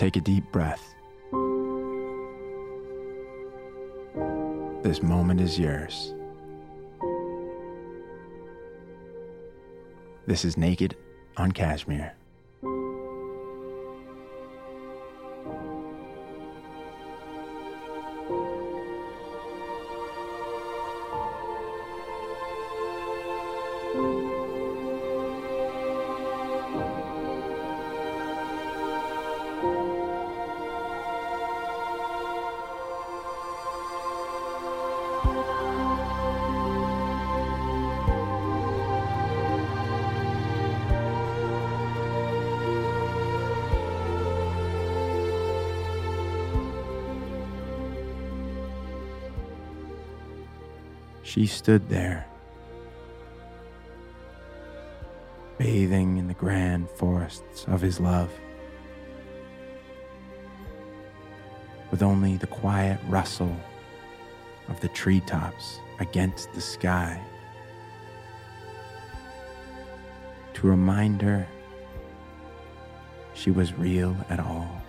Take a deep breath. This moment is yours. This is Naked on Cashmere. She stood there, bathing in the grand forests of his love, with only the quiet rustle of the treetops against the sky to remind her she was real at all.